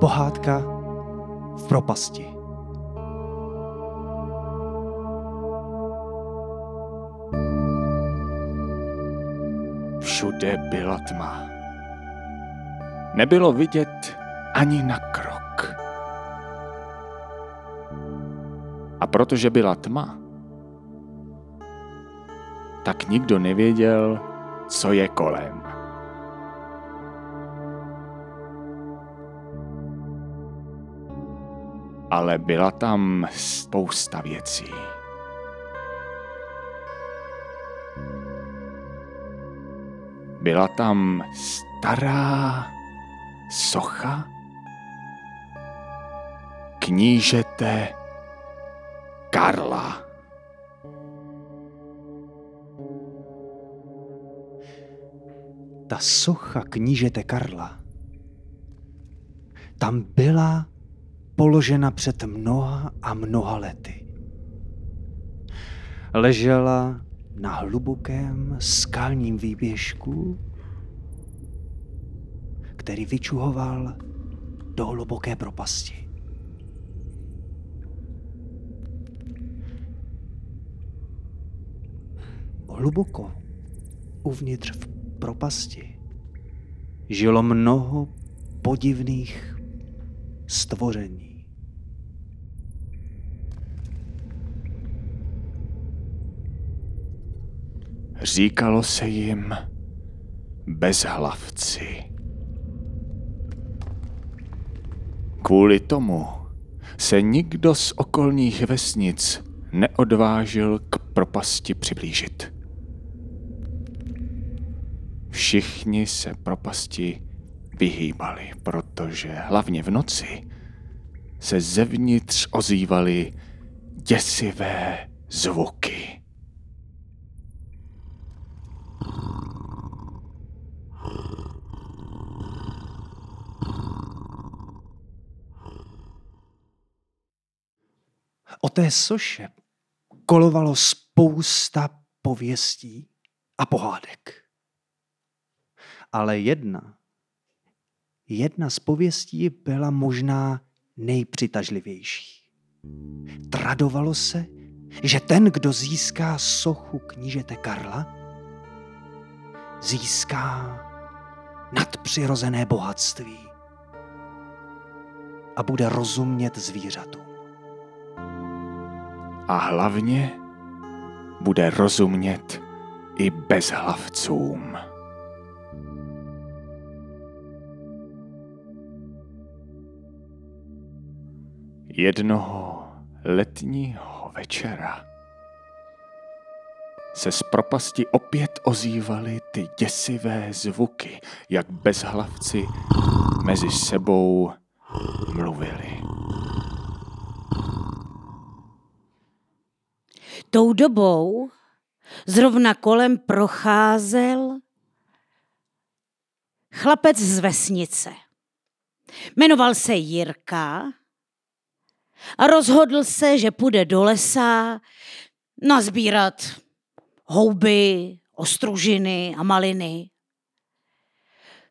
Pohádka v propasti. Všude byla tma. Nebylo vidět ani na krok. A protože byla tma, tak nikdo nevěděl, co je kolem. Ale byla tam spousta věcí. Byla tam stará socha knížete Karla. Ta socha knížete Karla tam byla položena před mnoha a mnoha lety. Ležela na hlubokém skalním výběžku, který vyčuhoval do hluboké propasti. Hluboko uvnitř v propasti žilo mnoho podivných stvoření. Říkalo se jim bezhlavci. Kvůli tomu se nikdo z okolních vesnic neodvážil k propasti přiblížit. Všichni se propasti vyhýbali, protože hlavně v noci se zevnitř ozývaly děsivé zvuky. O té soše kolovalo spousta pověstí a pohádek. Ale jedna, jedna z pověstí byla možná nejpřitažlivější. Tradovalo se, že ten, kdo získá sochu knížete Karla, získá nadpřirozené bohatství a bude rozumět zvířatům. A hlavně bude rozumět i bezhlavcům. Jednoho letního večera se z propasti opět ozývaly ty děsivé zvuky, jak bezhlavci mezi sebou mluvili. Tou dobou zrovna kolem procházel chlapec z vesnice. Jmenoval se Jirka a rozhodl se, že půjde do lesa nazbírat houby, ostružiny a maliny.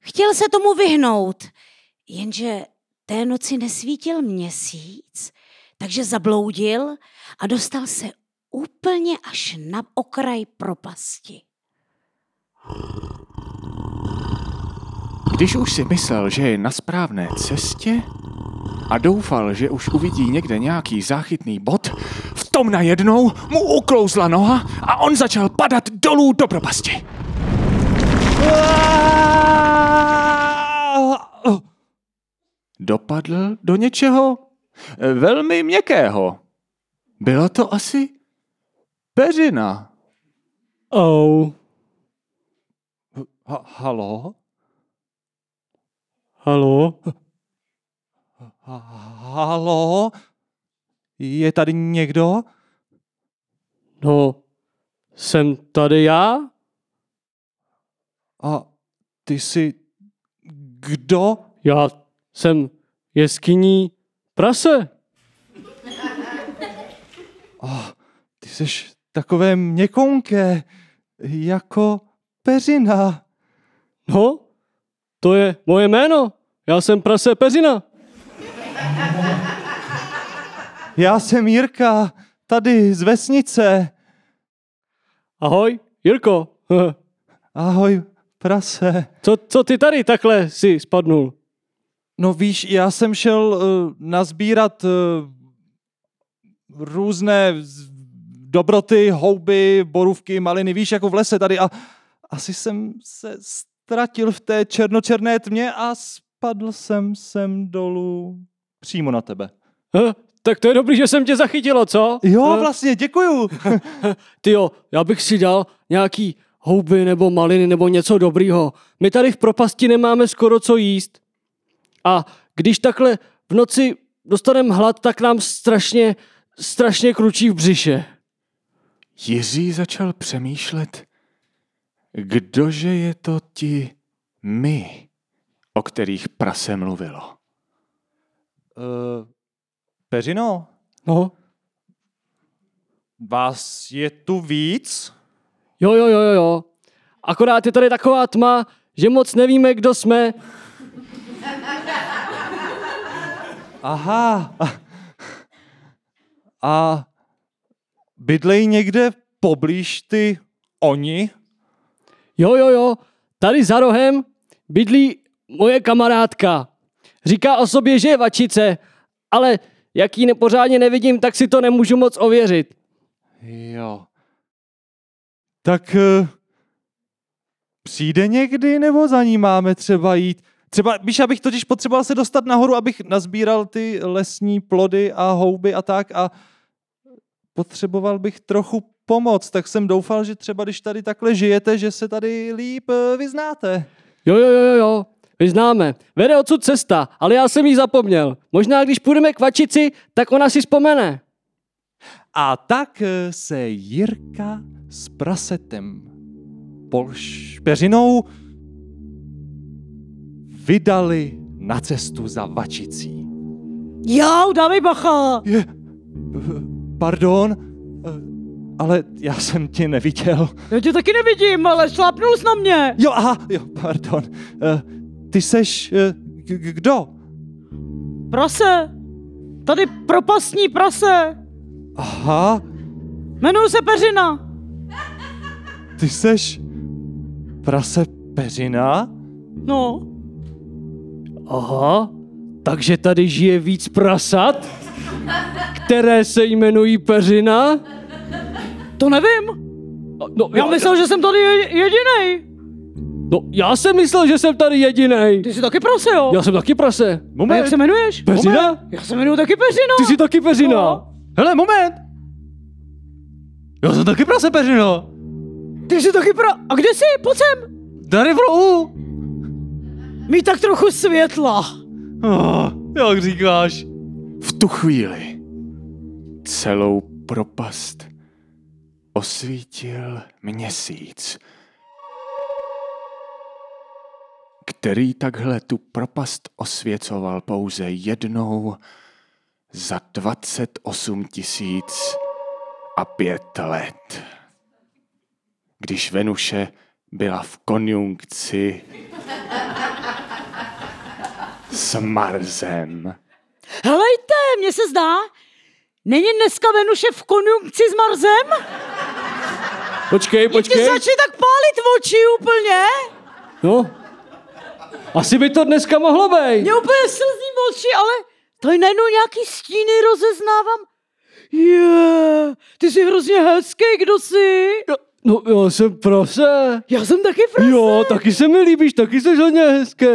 Chtěl se tomu vyhnout, jenže té noci nesvítil měsíc, takže zabloudil a dostal se úplně až na okraj propasti. Když už si myslel, že je na správné cestě a doufal, že už uvidí někde nějaký záchytný bod, tom najednou mu uklouzla noha a on začal padat dolů do propasti. Dopadl do něčeho velmi měkkého. Bylo to asi peřina. Oh. Ha- halo? Halo? Ha- halo? Je tady někdo? No, jsem tady já? A ty jsi kdo? Já jsem jeskyní prase. Ty jsi takové měkonké, jako peřina. No, to je moje jméno. Já jsem prase Peřina. Já jsem Jirka, tady z vesnice. Ahoj, Jirko. Ahoj, prase. Co, co ty tady takhle si spadnul? No víš, já jsem šel uh, nazbírat uh, různé dobroty, houby, borůvky, maliny, víš, jako v lese tady a asi jsem se ztratil v té černočerné tmě a spadl jsem sem dolů přímo na tebe. Tak to je dobrý, že jsem tě zachytilo, co? Jo, Huh? vlastně, děkuju. Ty jo, já bych si dal nějaký houby nebo maliny nebo něco dobrýho. My tady v propasti nemáme skoro co jíst. A když takhle v noci dostaneme hlad, tak nám strašně, strašně kručí v břiše. Jiří začal přemýšlet, kdože je to ti my, o kterých prase mluvilo. Uh, Peřino, No, vás je tu víc? jo, jo, jo, jo, jo. Akorát je tady taková tma, že moc nevíme, kdo jsme. Aha. A, a bydlej někde poblíž ty oni? Jo, jo, jo, tady za rohem bydlí moje kamarádka. Říká o sobě, že je vačice, ale jak ji nepořádně nevidím, tak si to nemůžu moc ověřit. Jo. Tak eh, přijde někdy, nebo za ní máme třeba jít? Třeba, víš, abych totiž potřeboval se dostat nahoru, abych nazbíral ty lesní plody a houby a tak a potřeboval bych trochu pomoc, tak jsem doufal, že třeba když tady takhle žijete, že se tady líp eh, vyznáte. Jo, jo, jo, jo, jo, vyznáme. Vede odsud cesta, ale já jsem jí zapomněl. Možná, když půjdeme k vačici, tak ona si vzpomene. A tak eh, se Jirka s prasetem polšpeřinou vydali na cestu za vačicí. Jo, dávej bacha. Je, pardon, eh, ale já jsem tě neviděl. Já tě taky nevidím, ale šlápnul jsi na mě. Jo, aha, jo, pardon. Eh, Ty seš eh, k- kdo? Prase. Tady propastní prase. Aha, Jmenuji se Peřina. ty seš prase Peřina? No, Aha, takže tady žije víc prasat, které se jmenují peřina. to nevím. No, Já myslel, že jsem tady je- jedinej. No, já jsem myslel, že jsem tady jedinej. Ty jsi taky prase, jo? Já jsem taky prase. A jak se jmenuješ? Peřina? Moment. Já se jmenuji taky Peřina. Ty jsi taky peřina. No. Hele, moment! Já jsem taky prase Peřino. Ty jsi taky pra... A kde jsi? Pojď sem. Tady v rohu. Mít tak trochu světla. Oh, jak říkáš? V tu chvíli celou propast osvítil měsíc, který takhle tu propast osvěcoval pouze jednou za 28 tisíc a pět let. Když Venuše byla v konjunkci s Marsem. Helejte, mně se zdá, není dneska Venuše v konjunkci s Marsem? Počkej, Ti počkej. začali tak pálit oči úplně. No, asi by to dneska mohlo být. Mě úplně slzí oči, ale tady najednou nějaký stíny rozeznávám. Je, ty jsi hrozně hezký, kdo jsi? No, já jsem prase. Já jsem taky prase. Jo, taky se mi líbíš, taky jsi hodně hezký.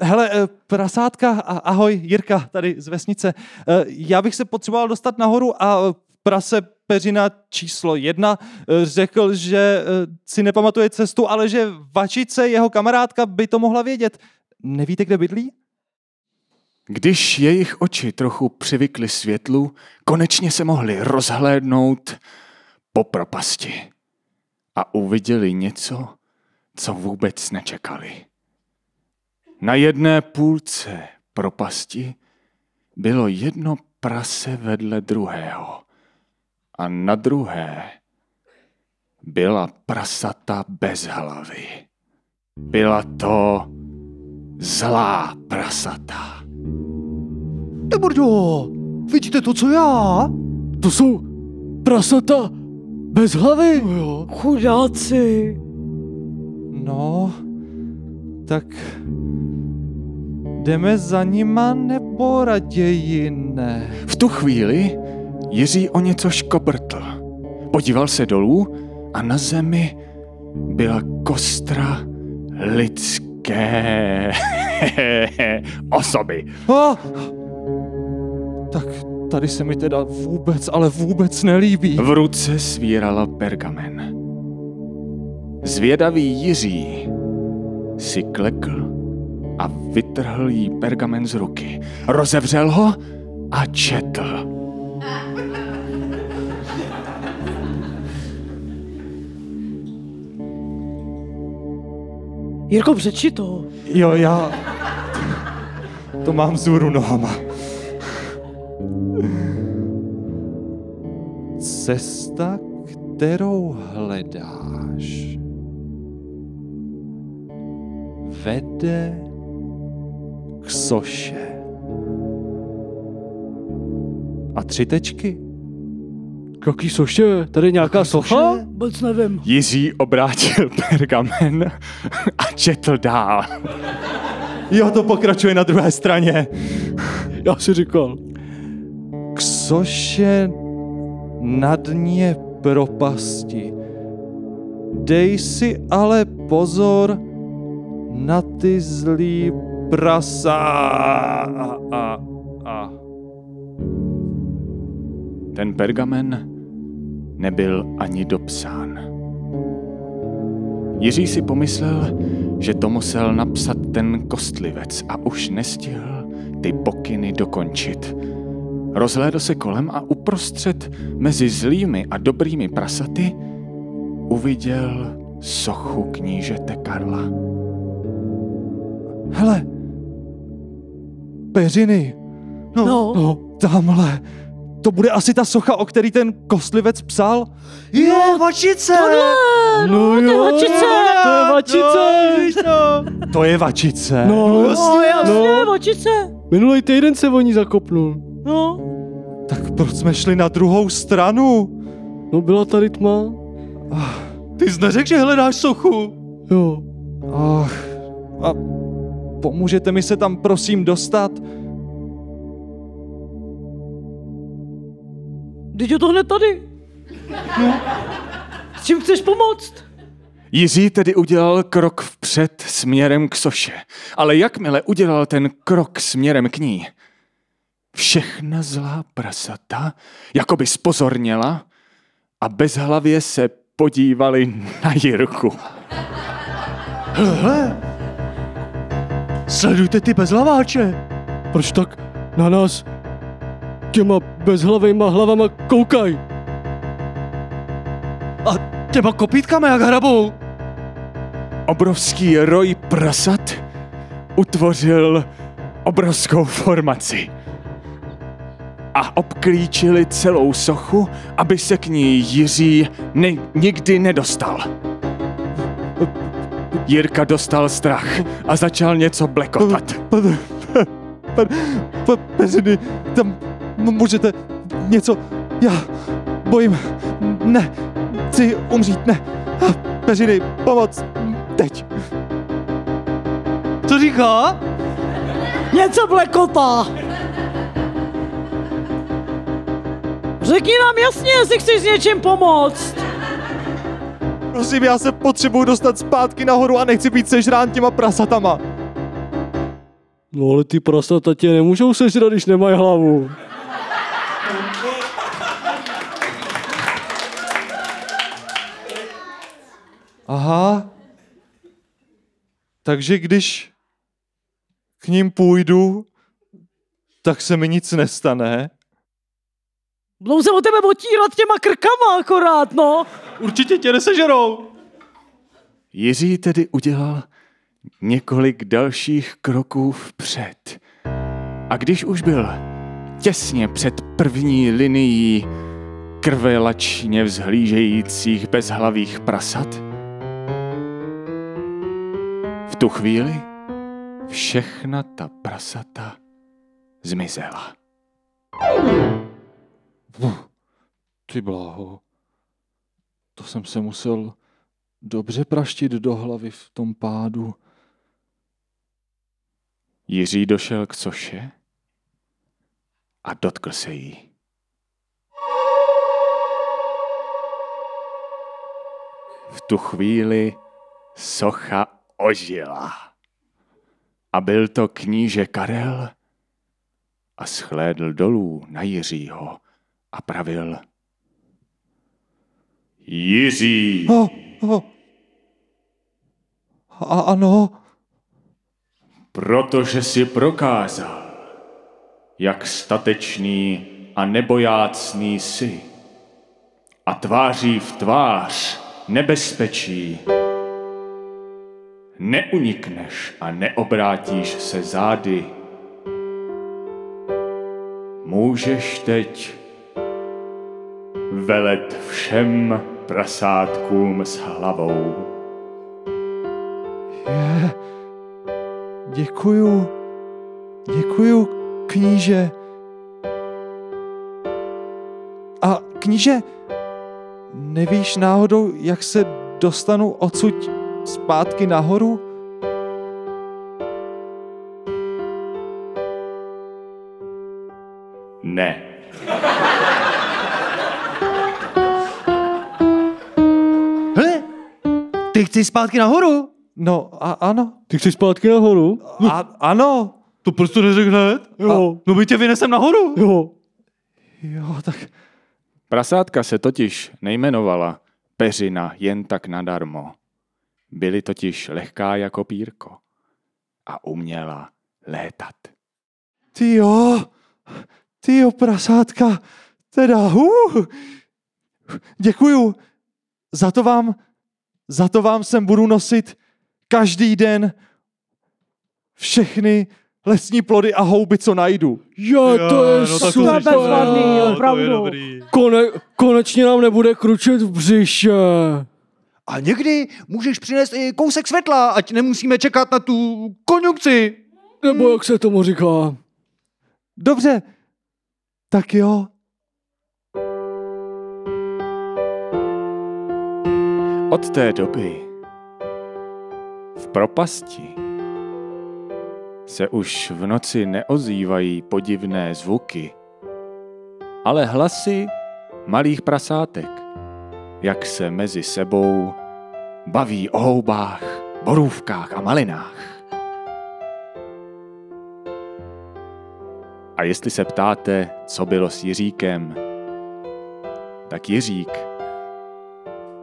Hele, eh, prasátka, a- ahoj, Jirka, tady z vesnice. Eh, Já bych se potřeboval dostat nahoru a prase Peřina číslo jedna eh, řekl, že eh, si nepamatuje cestu, ale že Vačice, jeho kamarádka, by to mohla vědět. Nevíte, kde bydlí? Když jejich oči trochu přivykly světlu, konečně se mohli rozhlédnout po propasti a uviděli něco, co vůbec nečekali. Na jedné půlce propasti bylo jedno prase vedle druhého a na druhé byla prasata bez hlavy. Byla to zlá prasata. Nebrdo, vidíte to, co já? To jsou prasata bez hlavy. Jo. Chudáci. No, tak jdeme za nima nebo raději ne? V tu chvíli Jiří o něco škobrtl. Podíval se dolů a na zemi byla kostra lidské osoby. A! Tak tady se mi teda vůbec, ale vůbec nelíbí. V ruce svírala pergamen. Zvědavý Jiří si klekl a vytrhl jí pergamen z ruky. Rozevřel ho a četl. Jirko, přeči to. Jo, já to mám vzhůru nohama. Cesta, kterou hledáš, vede k soše. A tři tečky. Jaký soše? Tady nějaká socha? Vůbec nevím. Jiří obrátil pergamen a četl dál. Jo, to pokračuje na druhé straně. Já si říkal. K soše na dně propasti. Dej si ale pozor na ty zlý prasa. A, a, a. Ten pergamen nebyl ani dopsán. Jiří si pomyslel, že to musel napsat ten kostlivec a už nestihl ty pokyny dokončit. Rozhlédl se kolem a uprostřed mezi zlými a dobrými prasaty uviděl sochu knížete Karla. Hele, peřiny. No, No. no, tamhle. To bude asi ta socha, o který ten kostlivec psal? Je, vačice! No, to je vačice. To je vačice. To je vačice. No, No, jasně, vačice. minulý týden se o ní zakopnul. No. Tak proč jsme šli na druhou stranu? No byla tady tma. Ty jsi neřekl, že hledáš sochu? Jo. Ach, a pomůžete mi se tam prosím dostat? Teď je to hned tady. No. S čím chceš pomoct? Jiří tedy udělal krok vpřed směrem k soše, ale jakmile udělal ten krok směrem k ní, všechna zlá prasata jakoby spozorněla a bezhlavě se podívali na Jirku. Hele, sledujte ty bezhlaváče. Proč tak na nás těma bezhlavejma hlavama koukaj? A těma kopítkama jak hrabou. Obrovský roj prasat utvořil obrovskou formaci a obklíčili celou sochu, aby se k ní Jiří ne- nikdy nedostal. Jirka dostal strach a začal něco blekotat. Pane, pane, pane, peřiny, tam můžete něco, já bojím, ne, chci umřít, ne, A, peřiny, pomoc, teď. Co říká? Něco blekotá. Řekni nám jasně, jestli chceš s něčím pomoct. Prosím, já se potřebuju dostat zpátky nahoru a nechci být sežrán těma prasatama. No ale ty prasata tě nemůžou sežrat, když nemají hlavu. Aha. Takže když k ním půjdu, tak se mi nic nestane. Budou se o tebe otírat těma krkama akorát, no. Určitě tě nesežerou. Jiří tedy udělal několik dalších kroků vpřed. A když už byl těsně před první linií krvelačně vzhlížejících bezhlavých prasat, v tu chvíli všechna ta prasata zmizela. Ty bláho. To jsem se musel dobře praštit do hlavy v tom pádu. Jiří došel k soše a dotkl se jí. V tu chvíli socha ožila. A byl to kníže Karel a schlédl dolů na Jiřího a pravil. Jiří, Oh, oh. A ano, protože si prokázal, jak statečný a nebojácný jsi a tváří v tvář nebezpečí. Neunikneš a neobrátíš se zády. Můžeš teď velet všem prasátkům s hlavou. je. Děkuju. Děkuju, kníže. A kníže, nevíš náhodou, jak se dostanu odsud zpátky nahoru? Ne. Hele, ty chci zpátky nahoru? No, a ano. Ty chceš zpátky nahoru? A, ano. To proč to neřekl hned? Jo. No my tě vynesem nahoru. Jo. Jo, tak Prasátka se totiž nejmenovala Peřina jen tak nadarmo. Byly totiž lehká jako pírko a uměla létat. ty jo. Ty jo, prasátka. Teda, uh. Děkuju. Za to vám, za to vám sem budu nosit každý den všechny lesní plody a houby, co najdu. Jo, to je to super. super. bezvadný, opravdu. Kone, konečně nám nebude kručet v břiše. A někdy můžeš přinést i kousek světla, ať nemusíme čekat na tu konjunkci. Nebo jak se tomu říká. Dobře, tak jo. Od té doby v propasti se už v noci neozývají podivné zvuky, ale hlasy malých prasátek, jak se mezi sebou baví o houbách, borůvkách a malinách. A jestli se ptáte, co bylo s Jiříkem, tak Jiřík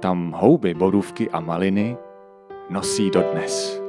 tam houby, borůvky a maliny nosí dodnes.